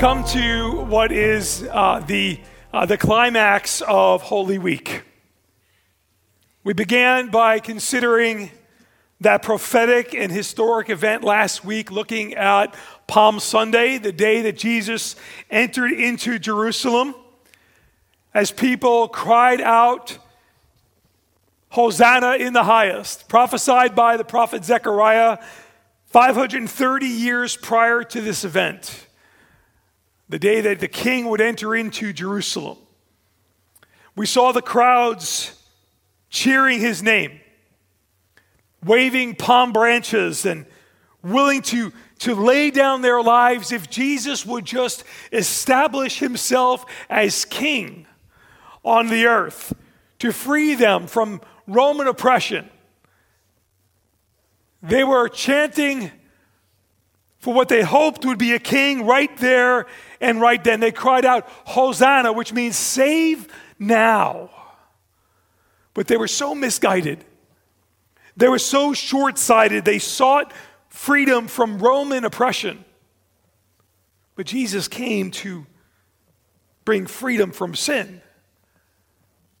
come to what is uh, the, uh, the climax of Holy Week. We began by considering that prophetic and historic event last week, looking at Palm Sunday, the day that Jesus entered into Jerusalem, as people cried out, Hosanna in the highest, prophesied by the prophet Zechariah 530 years prior to this event the day that the king would enter into Jerusalem. We saw the crowds cheering his name, waving palm branches, and willing to, to lay down their lives if Jesus would just establish himself as king on the earth to free them from Roman oppression. They were chanting for what they hoped would be a king right there and right then. They cried out, Hosanna, which means save now. But they were so misguided. They were so short sighted. They sought freedom from Roman oppression. But Jesus came to bring freedom from sin,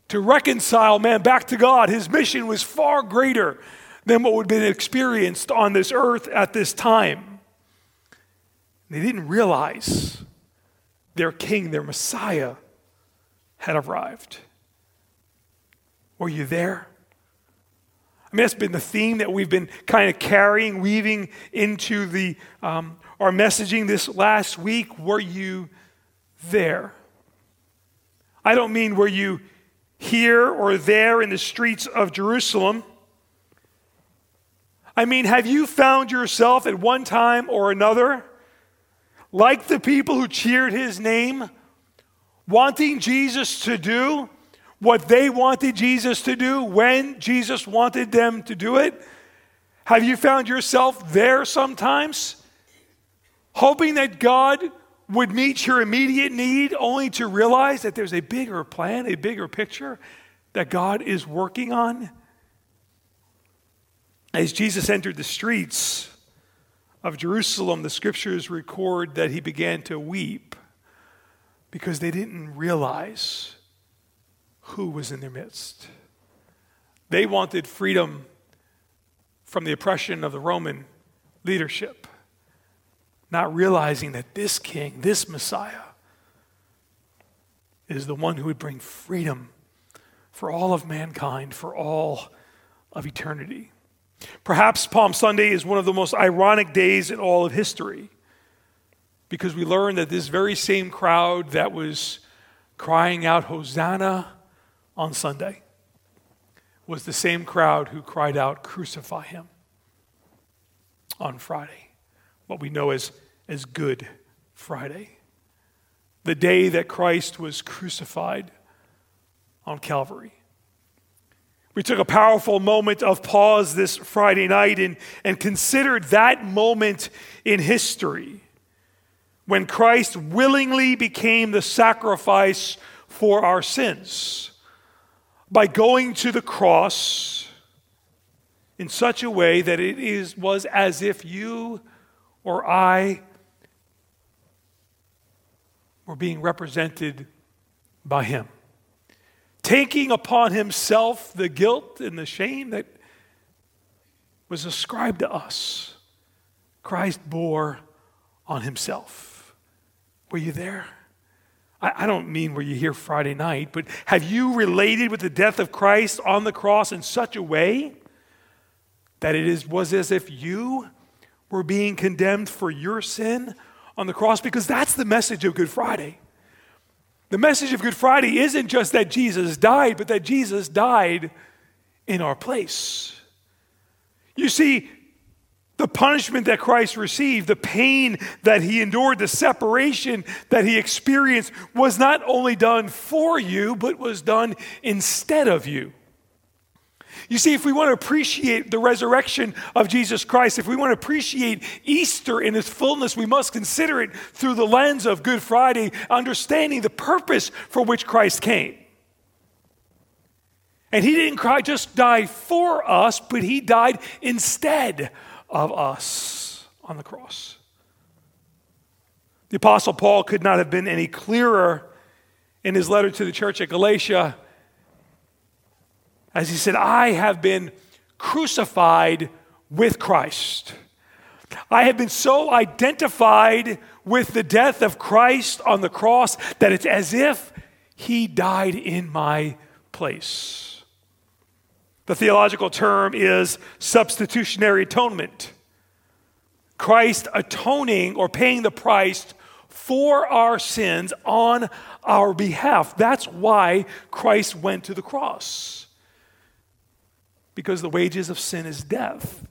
to reconcile man back to God. His mission was far greater than what would have been experienced on this earth at this time. They didn't realize their king, their Messiah, had arrived. Were you there? I mean, that's been the theme that we've been kind of carrying, weaving into the, um, our messaging this last week. Were you there? I don't mean were you here or there in the streets of Jerusalem. I mean, have you found yourself at one time or another like the people who cheered his name, wanting Jesus to do what they wanted Jesus to do when Jesus wanted them to do it? Have you found yourself there sometimes? Hoping that God would meet your immediate need only to realize that there's a bigger plan, a bigger picture that God is working on? As Jesus entered the streets, of Jerusalem, the scriptures record that he began to weep because they didn't realize who was in their midst. They wanted freedom from the oppression of the Roman leadership, not realizing that this king, this Messiah, is the one who would bring freedom for all of mankind, for all of eternity. Perhaps Palm Sunday is one of the most ironic days in all of history because we learn that this very same crowd that was crying out, Hosanna on Sunday, was the same crowd who cried out, Crucify him on Friday, what we know as, as Good Friday, the day that Christ was crucified on Calvary. We took a powerful moment of pause this Friday night and, and considered that moment in history when Christ willingly became the sacrifice for our sins. By going to the cross in such a way that it is, was as if you or I were being represented by Him taking upon himself the guilt and the shame that was ascribed to us. Christ bore on himself. Were you there? I, don't mean were you here Friday night, but have you related with the death of Christ on the cross in such a way that it is, was as if you were being condemned for your sin on the cross? Because that's the message of Good Friday. The message of Good Friday isn't just that Jesus died, but that Jesus died in our place. You see, the punishment that Christ received, the pain that he endured, the separation that he experienced was not only done for you, but was done instead of you. You see, if we want to appreciate the resurrection of Jesus Christ, if we want to appreciate Easter in its fullness, we must consider it through the lens of Good Friday, understanding the purpose for which Christ came. And he didn't cry, just die for us, but he died instead of us on the cross. The Apostle Paul could not have been any clearer in his letter to the church at Galatia as he said, I have been crucified with Christ. I have been so identified with the death of Christ on the cross that it's as if he died in my place. The theological term is substitutionary atonement. Christ atoning or paying the price for our sins on our behalf. That's why Christ went to the cross. Because the wages of sin is death.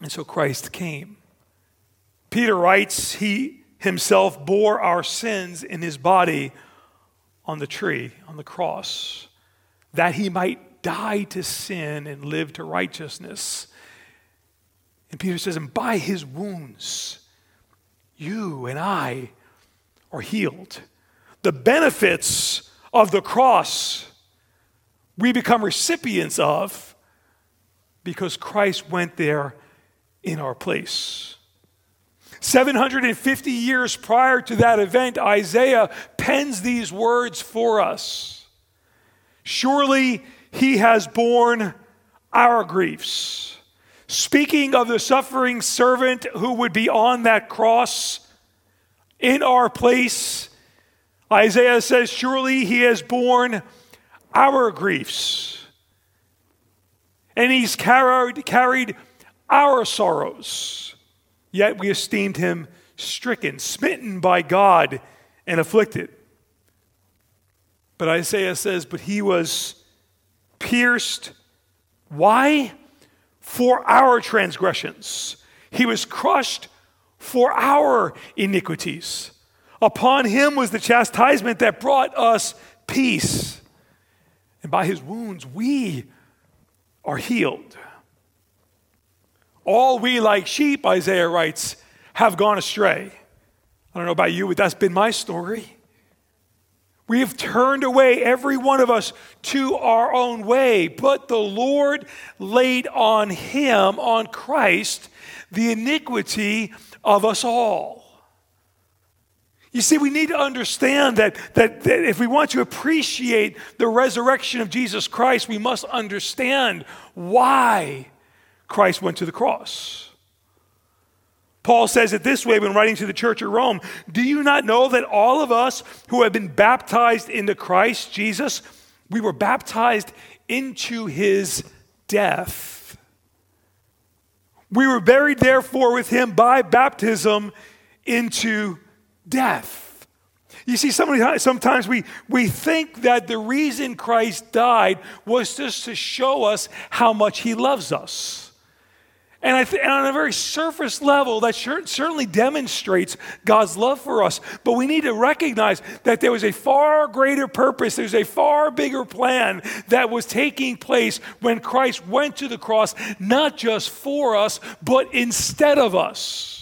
And so Christ came. Peter writes, He himself bore our sins in his body on the tree, on the cross, that he might die to sin and live to righteousness. And Peter says, And by his wounds, you and I are healed. The benefits of the cross we become recipients of because Christ went there in our place. 750 years prior to that event, Isaiah pens these words for us Surely he has borne our griefs Speaking of the suffering servant who would be on that cross in our place, Isaiah says, Surely he has borne our griefs, and he's carried, carried our sorrows. Yet we esteemed him stricken, smitten by God, and afflicted. But Isaiah says, But he was pierced. Why? for our transgressions. He was crushed for our iniquities. Upon him was the chastisement that brought us peace. And by his wounds, we are healed. All we, like sheep, Isaiah writes, have gone astray. I don't know about you, but that's been my story. We have turned away, every one of us, to our own way, but the Lord laid on him, on Christ, the iniquity of us all. You see, we need to understand that, that, that, if we want to appreciate the resurrection of Jesus Christ, we must understand why Christ went to the cross. Paul says it this way when writing to the church at Rome Do you not know that all of us who have been baptized into Christ Jesus, we were baptized into his death? We were buried, therefore, with him by baptism into death. You see, sometimes we, we think that the reason Christ died was just to show us how much he loves us. And, th- and, on a very surface level, that certainly demonstrates God's love for us. But we need to recognize that there was a far greater purpose, there's a far bigger plan that was taking place when Christ went to the cross, not just for us, but instead of us.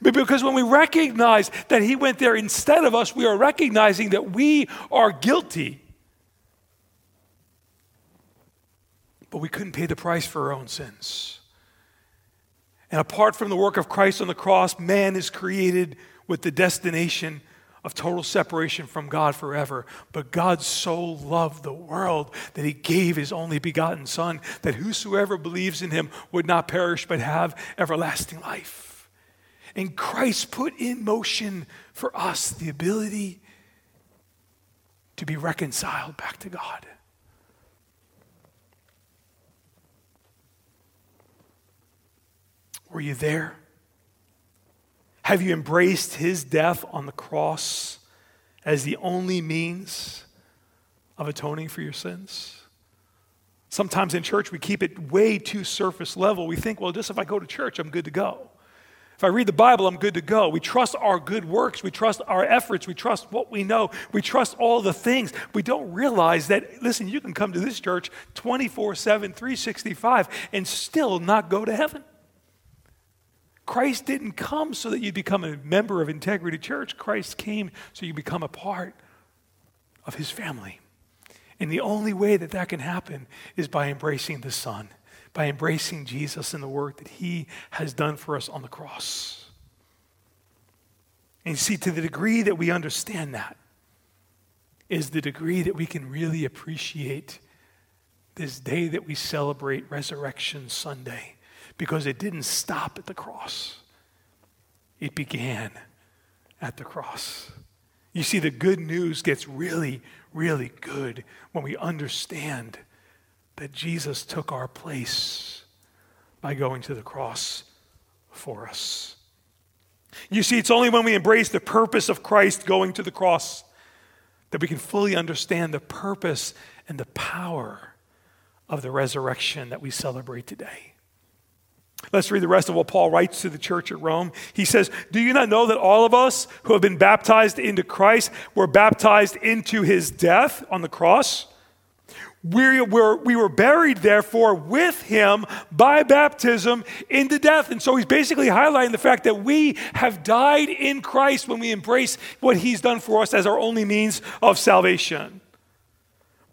Because when we recognize that He went there instead of us, we are recognizing that we are guilty. But we couldn't pay the price for our own sins. And apart from the work of Christ on the cross, man is created with the destination of total separation from God forever. But God so loved the world that he gave his only begotten Son, that whosoever believes in him would not perish but have everlasting life. And Christ put in motion for us the ability to be reconciled back to God. Were you there? Have you embraced his death on the cross as the only means of atoning for your sins? Sometimes in church, we keep it way too surface level. We think, well, just if I go to church, I'm good to go. If I read the Bible, I'm good to go. We trust our good works. We trust our efforts. We trust what we know. We trust all the things. We don't realize that, listen, you can come to this church 24 7, 365 and still not go to heaven. Christ didn't come so that you become a member of Integrity Church. Christ came so you become a part of his family. And the only way that that can happen is by embracing the Son, by embracing Jesus and the work that he has done for us on the cross. And you see, to the degree that we understand that, is the degree that we can really appreciate this day that we celebrate Resurrection Sunday because it didn't stop at the cross, it began at the cross. You see, the good news gets really, really good when we understand that Jesus took our place by going to the cross for us. You see, it's only when we embrace the purpose of Christ going to the cross that we can fully understand the purpose and the power of the resurrection that we celebrate today. Let's read the rest of what Paul writes to the church at Rome. He says, Do you not know that all of us who have been baptized into Christ were baptized into his death on the cross? We were, we were buried, therefore, with him by baptism into death. And so he's basically highlighting the fact that we have died in Christ when we embrace what he's done for us as our only means of salvation.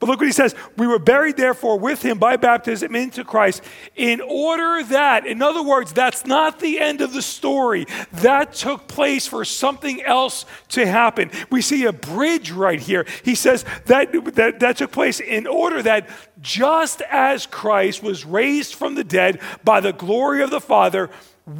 But look what he says. We were buried, therefore, with him by baptism into Christ, in order that, in other words, that's not the end of the story. That took place for something else to happen. We see a bridge right here. He says that that, that took place in order that just as Christ was raised from the dead by the glory of the Father,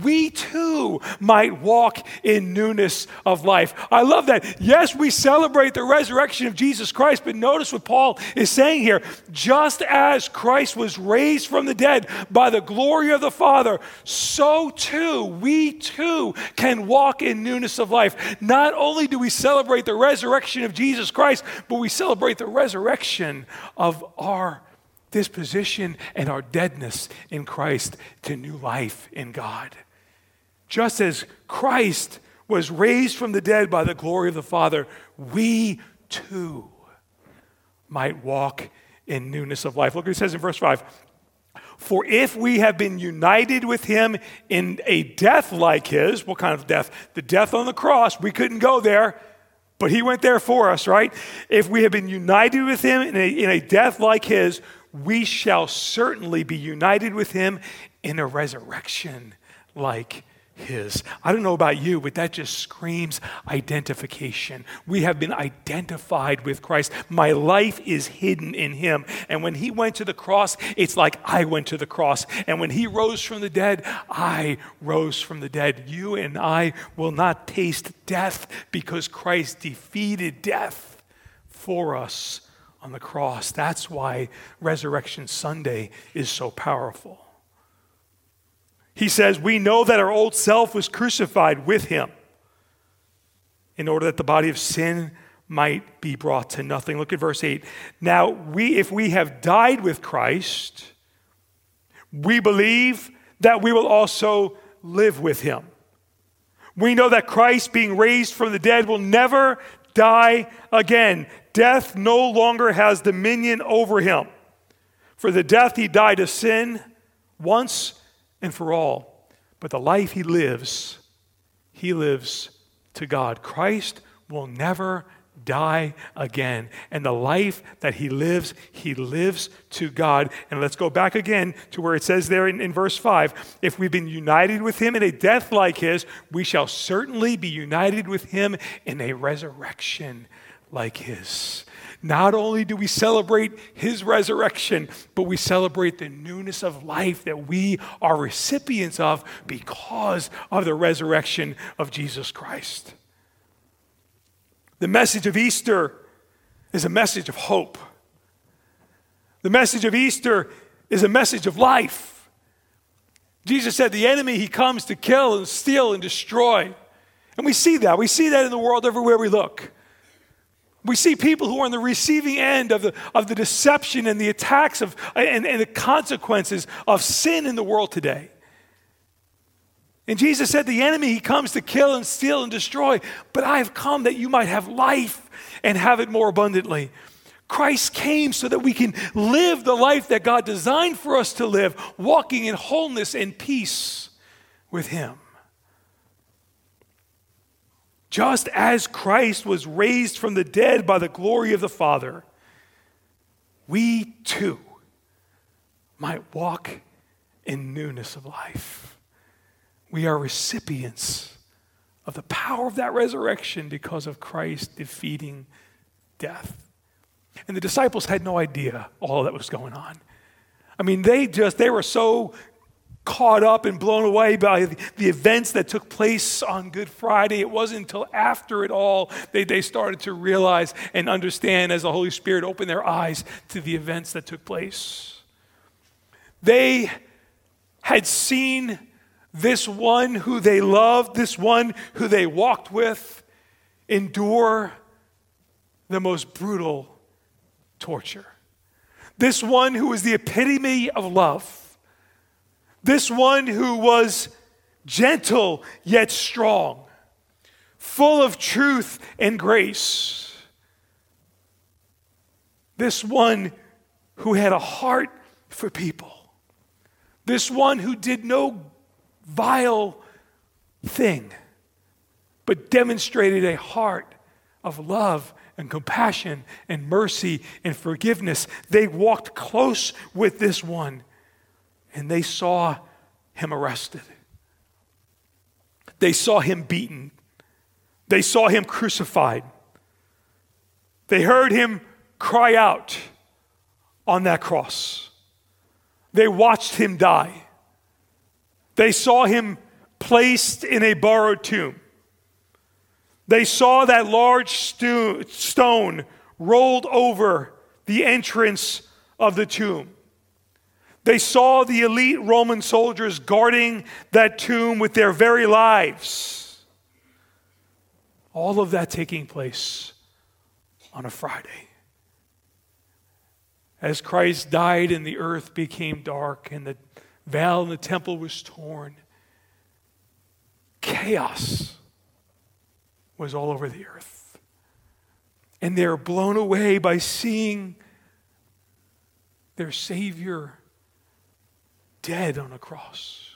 we too might walk in newness of life. I love that. Yes, we celebrate the resurrection of Jesus Christ, but notice what Paul is saying here. Just as Christ was raised from the dead by the glory of the Father, so too we too can walk in newness of life. Not only do we celebrate the resurrection of Jesus Christ, but we celebrate the resurrection of our disposition and our deadness in Christ to new life in God. Just as Christ was raised from the dead by the glory of the Father, we too might walk in newness of life. Look what he says in verse 5. For if we have been united with him in a death like his, what kind of death? The death on the cross. We couldn't go there, but he went there for us, right? If we have been united with him in a, in a death like his, we shall certainly be united with him in a resurrection like his. I don't know about you, but that just screams identification. We have been identified with Christ. My life is hidden in him. And when he went to the cross, it's like I went to the cross. And when he rose from the dead, I rose from the dead. You and I will not taste death because Christ defeated death for us on the cross. That's why Resurrection Sunday is so powerful. He says, We know that our old self was crucified with him in order that the body of sin might be brought to nothing. Look at verse 8. Now, we, if we have died with Christ, we believe that we will also live with him. We know that Christ, being raised from the dead, will never die again. Death no longer has dominion over him. For the death he died to sin once and for all. But the life he lives, he lives to God. Christ will never die again. And the life that he lives, he lives to God. And let's go back again to where it says there in, in, verse 5 if we've been united with him in a death like his, we shall certainly be united with him in a resurrection like his. Not only do we celebrate his resurrection, but we celebrate the newness of life that we are recipients of because of the resurrection of Jesus Christ. The message of Easter is a message of hope. The message of Easter is a message of life. Jesus said, The enemy, he comes to kill and steal and destroy. And we see that. We see that in the world everywhere we look. We see people who are on the receiving end of the, of the deception and the attacks of, and, and the consequences of sin in the world today. And Jesus said, The enemy, he comes to kill and steal and destroy, but I have come that you might have life and have it more abundantly. Christ came so that we can live the life that God designed for us to live, walking in wholeness and peace with Him. Just as Christ was raised from the dead by the glory of the Father, we too might walk in newness of life. We are recipients of the power of that resurrection because of Christ defeating death. And the disciples had no idea all that was going on. I mean, they just, they were so caught up and blown away by the events that took place on Good Friday. It wasn't until after it all they, they started to realize and understand as the Holy Spirit opened their eyes to the events that took place. They had seen this one who they loved, this one who they walked with, endure the most brutal torture. This one who was the epitome of love. This one who was gentle yet strong, full of truth and grace. This one who had a heart for people. This one who did no vile thing, but demonstrated a heart of love and compassion and mercy and forgiveness. They walked close with this one and they saw him arrested. They saw him beaten. They saw him crucified. They heard him cry out on that cross. They watched him die. They saw him placed in a borrowed tomb. They saw that large stu- stone rolled over the entrance of the tomb. They saw the elite Roman soldiers guarding that tomb with their very lives. All of that taking place on a Friday. As Christ died and the earth became dark and the veil in the temple was torn, chaos was all over the earth. And they're blown away by seeing their Savior dead on a cross.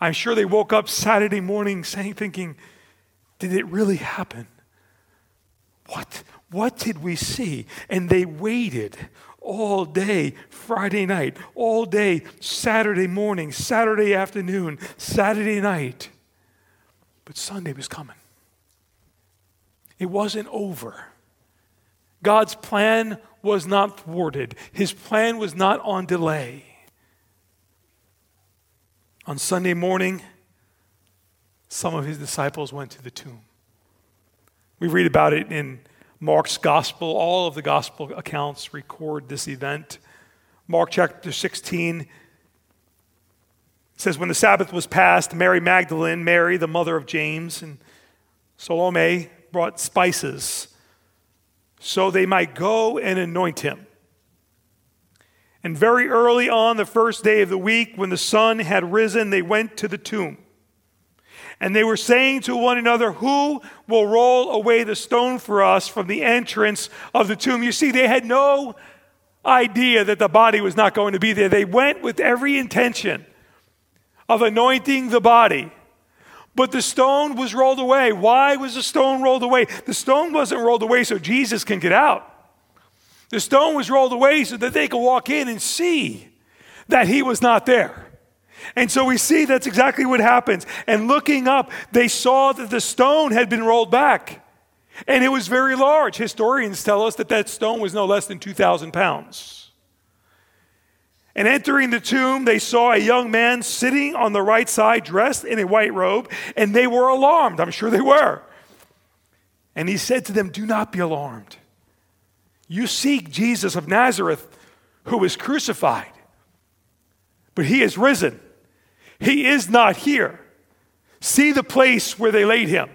I'm sure they woke up Saturday morning saying, thinking, did it really happen? What, what did we see? And they waited all day Friday night, all day Saturday morning, Saturday afternoon, Saturday night. But Sunday was coming. It wasn't over. God's plan was not thwarted, His plan was not on delay. On Sunday morning, some of his disciples went to the tomb. We read about it in Mark's gospel. All of the gospel accounts record this event. Mark chapter 16 says, When the Sabbath was passed, Mary Magdalene, Mary, the mother of James, and Salome brought spices so they might go and anoint him. And very early on the first day of the week, when the sun had risen, they went to the tomb. And they were saying to one another, Who will roll away the stone for us from the entrance of the tomb? You see, they had no idea that the body was not going to be there. They went with every intention of anointing the body. But the stone was rolled away. Why was the stone rolled away? The stone wasn't rolled away so Jesus can get out. The stone was rolled away so that they could walk in and see that he was not there. And so we see that's exactly what happens. And looking up, they saw that the stone had been rolled back. And it was very large. Historians tell us that that stone was no less than 2,000 pounds. And entering the tomb, they saw a young man sitting on the right side, dressed in a white robe, and they were alarmed. I'm sure they were. And he said to them, Do not be alarmed. You seek Jesus of Nazareth who was crucified, but he is risen. He is not here. See the place where they laid him.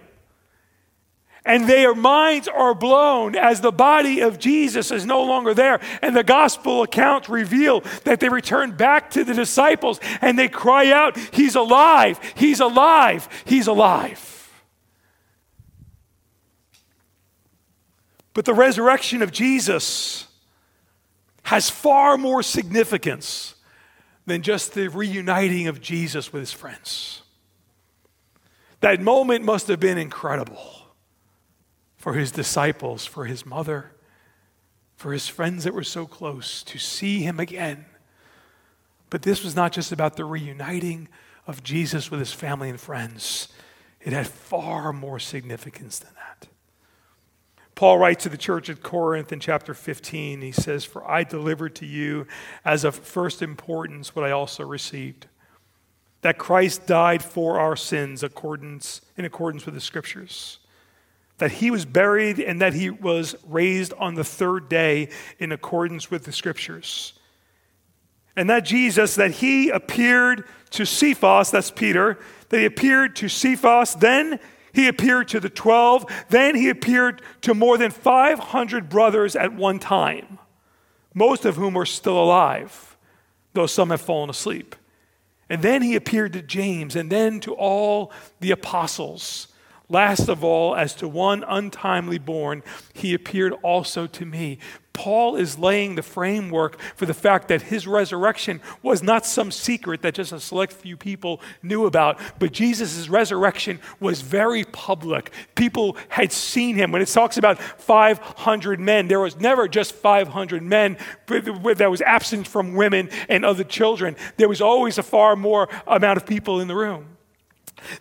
And their minds are blown as the body of Jesus is no longer there. And the gospel accounts reveal that they return back to the disciples and they cry out, He's alive! He's alive! He's alive! But the resurrection of Jesus has far more significance than just the reuniting of Jesus with his friends. That moment must have been incredible for his disciples, for his mother, for his friends that were so close to see him again. But this was not just about the reuniting of Jesus with his family and friends. it had far more significance than. Paul writes to the church at Corinth in chapter 15, he says, For I delivered to you as of first importance what I also received that Christ died for our sins accordance, in accordance with the scriptures, that he was buried and that he was raised on the third day in accordance with the scriptures. And that Jesus, that he appeared to Cephas, that's Peter, that he appeared to Cephas, then he appeared to the 12, then he appeared to more than 500 brothers at one time, most of whom are still alive, though some have fallen asleep. And then he appeared to James, and then to all the apostles. Last of all, as to one untimely born, he appeared also to me. Paul is laying the framework for the fact that his resurrection was not some secret that just a select few people knew about, but Jesus' resurrection was very public. People had seen him. When it talks about 500 men, there was never just 500 men that was absent from women and other children. There was always a far more amount of people in the room.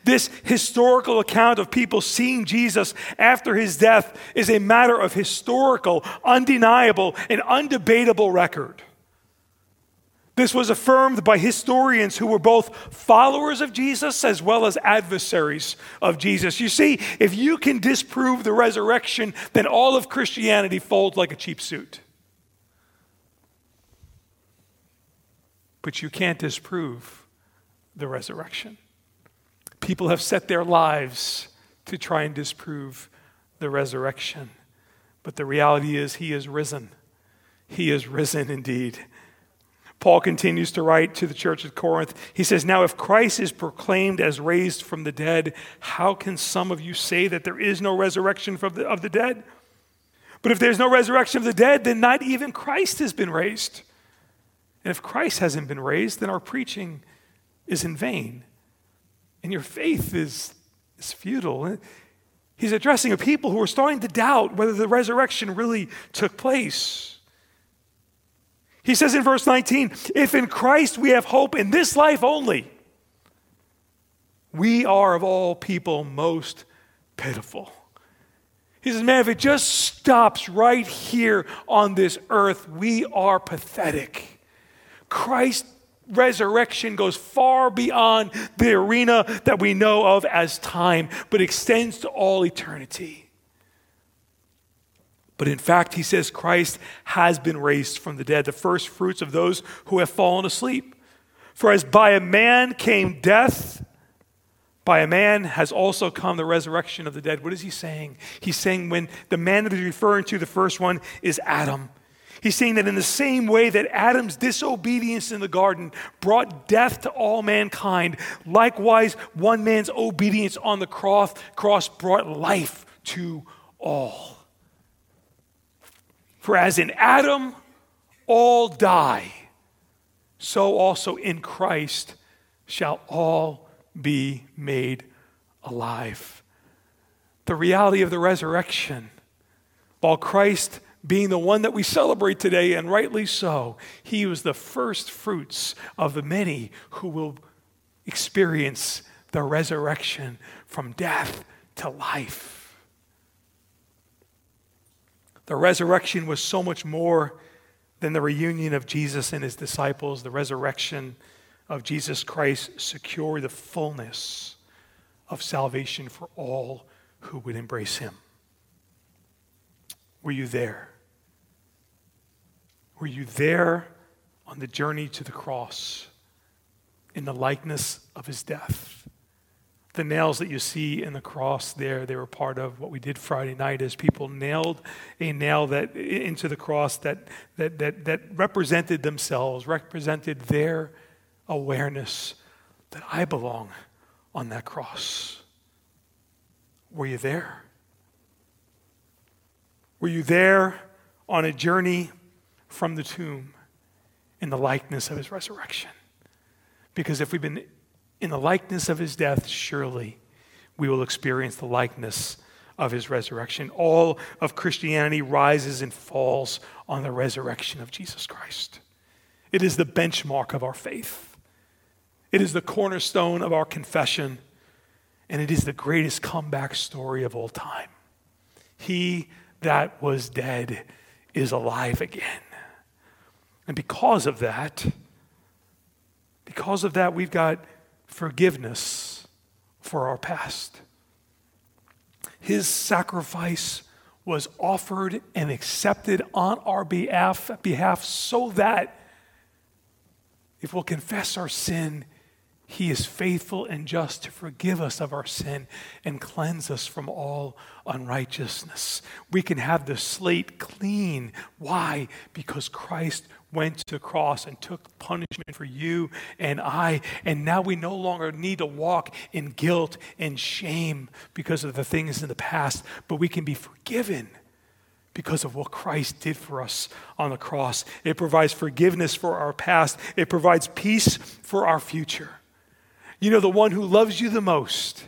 This historical account of people seeing Jesus after his death is a matter of historical, undeniable, and undebatable record. This was affirmed by historians who were both followers of Jesus as well as adversaries of Jesus. You see, if you can disprove the resurrection, then all of Christianity folds like a cheap suit. But you can't disprove the resurrection. People have set their lives to try and disprove the resurrection. But the reality is, He is risen. He is risen indeed. Paul continues to write to the church at Corinth. He says, Now, if Christ is proclaimed as raised from the dead, how can some of you say that there is no resurrection of the, of the dead? But if there's no resurrection of the dead, then not even Christ has been raised. And if Christ hasn't been raised, then our preaching is in vain and your faith is, is futile. He's addressing a people who are starting to doubt whether the resurrection really took place. He says in verse 19, if in Christ we have hope in this life only, we are of all people most pitiful. He says, man, if it just stops right here on this earth, we are pathetic. Christ resurrection goes far beyond the arena that we know of as time, but extends to all eternity. But in fact, he says Christ has been raised from the dead, the first fruits of those who have fallen asleep. For as by a man came death, by a man has also come the resurrection of the dead. What is he saying? He's saying when the man that he's referring to, the first one, is Adam. He's saying that in the same way that Adam's disobedience in the garden brought death to all mankind, likewise, one man's obedience on the cross, cross brought life to all. For as in Adam all die, so also in Christ shall all be made alive. The reality of the resurrection, while Christ being the one that we celebrate today, and rightly so, he was the first fruits of the many who will experience the resurrection from death to life. The resurrection was so much more than the reunion of Jesus and his disciples. The resurrection of Jesus Christ secured the fullness of salvation for all who would embrace him. Were you there? Were you there on the journey to the cross in the likeness of his death? The nails that you see in the cross there, they were part of what we did Friday night as people nailed a nail that into the cross that, that, that, that represented themselves, represented their awareness that I belong on that cross. Were you there? Were you there on a journey from the tomb in the likeness of his resurrection. Because if we've been in the likeness of his death, surely we will experience the likeness of his resurrection. All of Christianity rises and falls on the resurrection of Jesus Christ. It is the benchmark of our faith, it is the cornerstone of our confession. And it is the greatest comeback story of all time. He that was dead is alive again. And because of that, because of that, we've got forgiveness for our past. His sacrifice was offered and accepted on our behalf, behalf so that if we'll confess our sin, he is faithful and just to forgive us of our sin and cleanse us from all unrighteousness. We can have the slate clean. Why? Because Christ went to the cross and took punishment for you and I. And now we no longer need to walk in guilt and shame because of the things in the past, but we can be forgiven because of what Christ did for us on the cross. It provides forgiveness for our past, it provides peace for our future. You know, the one who loves you the most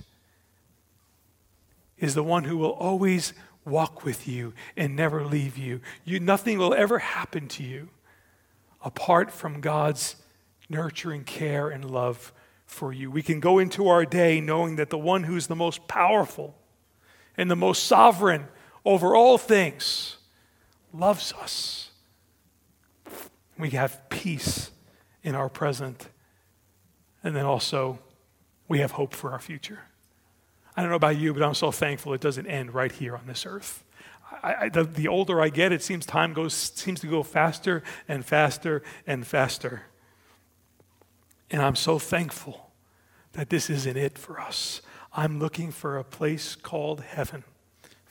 is the one who will always walk with you and never leave you. you nothing will ever happen to you apart from God's nurturing care and love for you. We can go into our day knowing that the one who's the most powerful and the most sovereign over all things loves us. We have peace in our present, and then also we have hope for our future. I don't know about you, but I'm so thankful it doesn't end right here on this earth. I, I, the, the older I get, it seems time goes, seems to go faster and faster and faster. And I'm so thankful that this isn't it for us. I'm looking for a place called heaven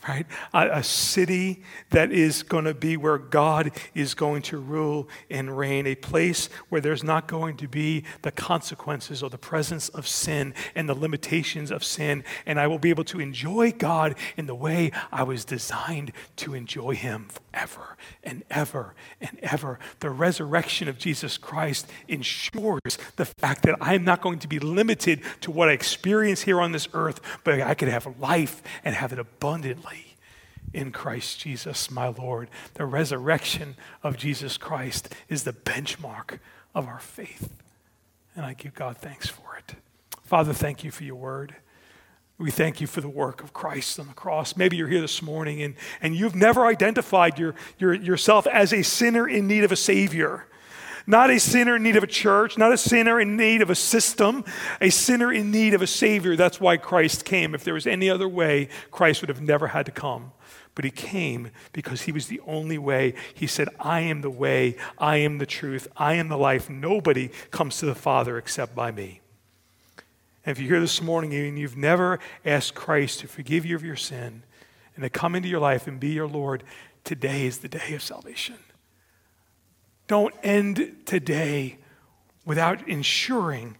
right? A, a, city that is going to be where God is going to rule and reign, a place where there's not going to be the consequences or the presence of sin and the limitations of sin. And I will be able to enjoy God in the way I was designed to enjoy Him forever and ever and ever. The resurrection of Jesus Christ ensures the fact that I'm not going to be limited to what I experience here on this earth, but I could have life and have it abundantly in Christ Jesus, my Lord. The resurrection of Jesus Christ is the benchmark of our faith. And I give God thanks for it. Father, thank you for your word. We thank you for the work of Christ on the cross. Maybe you're here this morning and, and you've never identified your, your, yourself as a sinner in need of a Savior. Not a sinner in need of a church, not a sinner in need of a system, a sinner in need of a Savior. That's why Christ came. If there was any other way, Christ would have never had to come but he came because he was the only way. He said, I am the way, I am the truth, I am the life. Nobody comes to the Father except by me. And if you're here this morning and you've never asked Christ to forgive you of your sin and to come into your life and be your Lord, today is the day of salvation. Don't end today without ensuring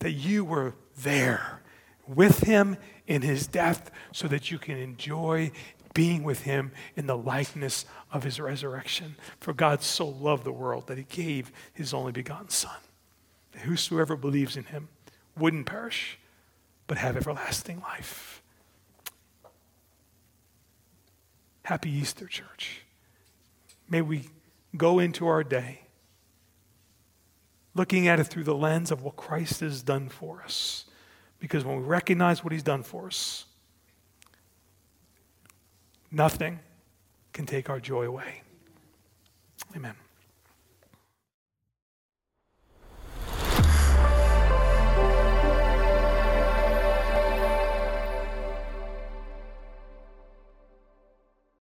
that you were there with him in his death so that you can enjoy being with him in the likeness of his resurrection. For God so loved the world that he gave his only begotten Son, that whosoever believes in him wouldn't perish, but have everlasting life. Happy Easter, church. May we go into our day looking at it through the lens of what Christ has done for us. Because when we recognize what he's done for us, Nothing can take our joy away. Amen.